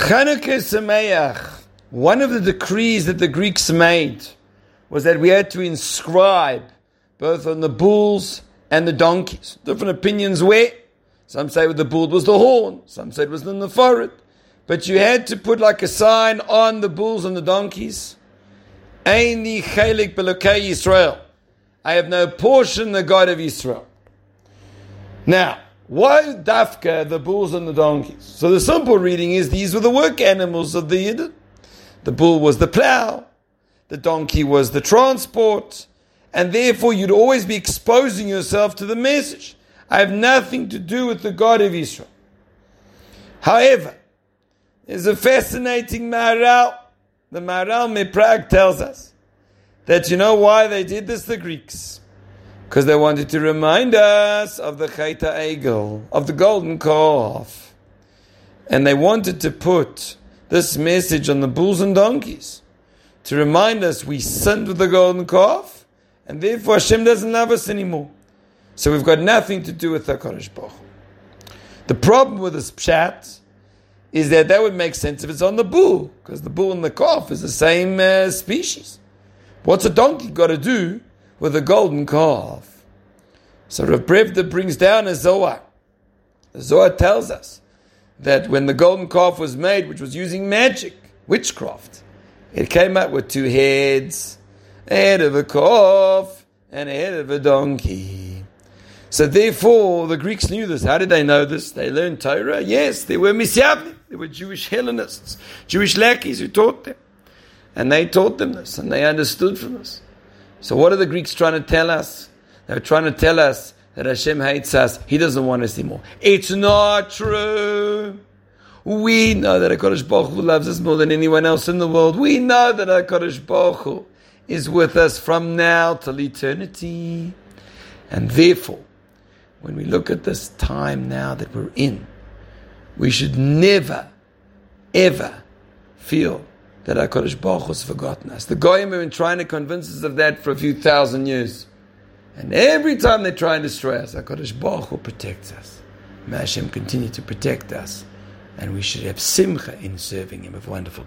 Chanukah Sameach, one of the decrees that the Greeks made was that we had to inscribe both on the bulls and the donkeys. Different opinions where. Some say with the bull was the horn, some said it was in the forehead. But you had to put like a sign on the bulls and the donkeys. Eini chelik belokei Yisrael. I have no portion, the God of Israel. Now, why dafka the bulls and the donkeys? So the simple reading is these were the work animals of the Yidden. The bull was the plow, the donkey was the transport, and therefore you'd always be exposing yourself to the message. I have nothing to do with the God of Israel. However, there's a fascinating Maharal. The Maharal Miprag tells us that you know why they did this, the Greeks? Because they wanted to remind us of the Chayta Egel, of the golden calf. And they wanted to put this message on the bulls and donkeys to remind us we sinned with the golden calf, and therefore Hashem doesn't love us anymore. So we've got nothing to do with the Kadosh Baruch. The problem with this pshat is that that would make sense if it's on the bull, because the bull and the calf is the same uh, species. What's a donkey got to do with a golden calf? So Rav Brevda brings down a Zohar. The Zohar tells us that when the golden calf was made, which was using magic, witchcraft, it came out with two heads, a head of a calf and a head of a donkey. So therefore, the Greeks knew this. How did they know this? They learned Torah. Yes, they were Misyavnim. They were Jewish Hellenists, Jewish lackeys who taught them. And they taught them this, and they understood from this. So what are the Greeks trying to tell us? They're trying to tell us that Hashem hates us. He doesn't want us anymore. It's not true. We know that HaKadosh Baruch Hu loves us more than anyone else in the world. We know that HaKadosh Baruch Hu is with us from now till eternity. And therefore, when we look at this time now that we're in, we should never, ever feel that HaKadosh Baruch has forgotten us. The Goyim have been trying to convince us of that for a few thousand years. And every time they try and destroy us, HaKadosh Baruch Hu protects us. May Hashem continue to protect us. And we should have simcha in serving Him. A wonderful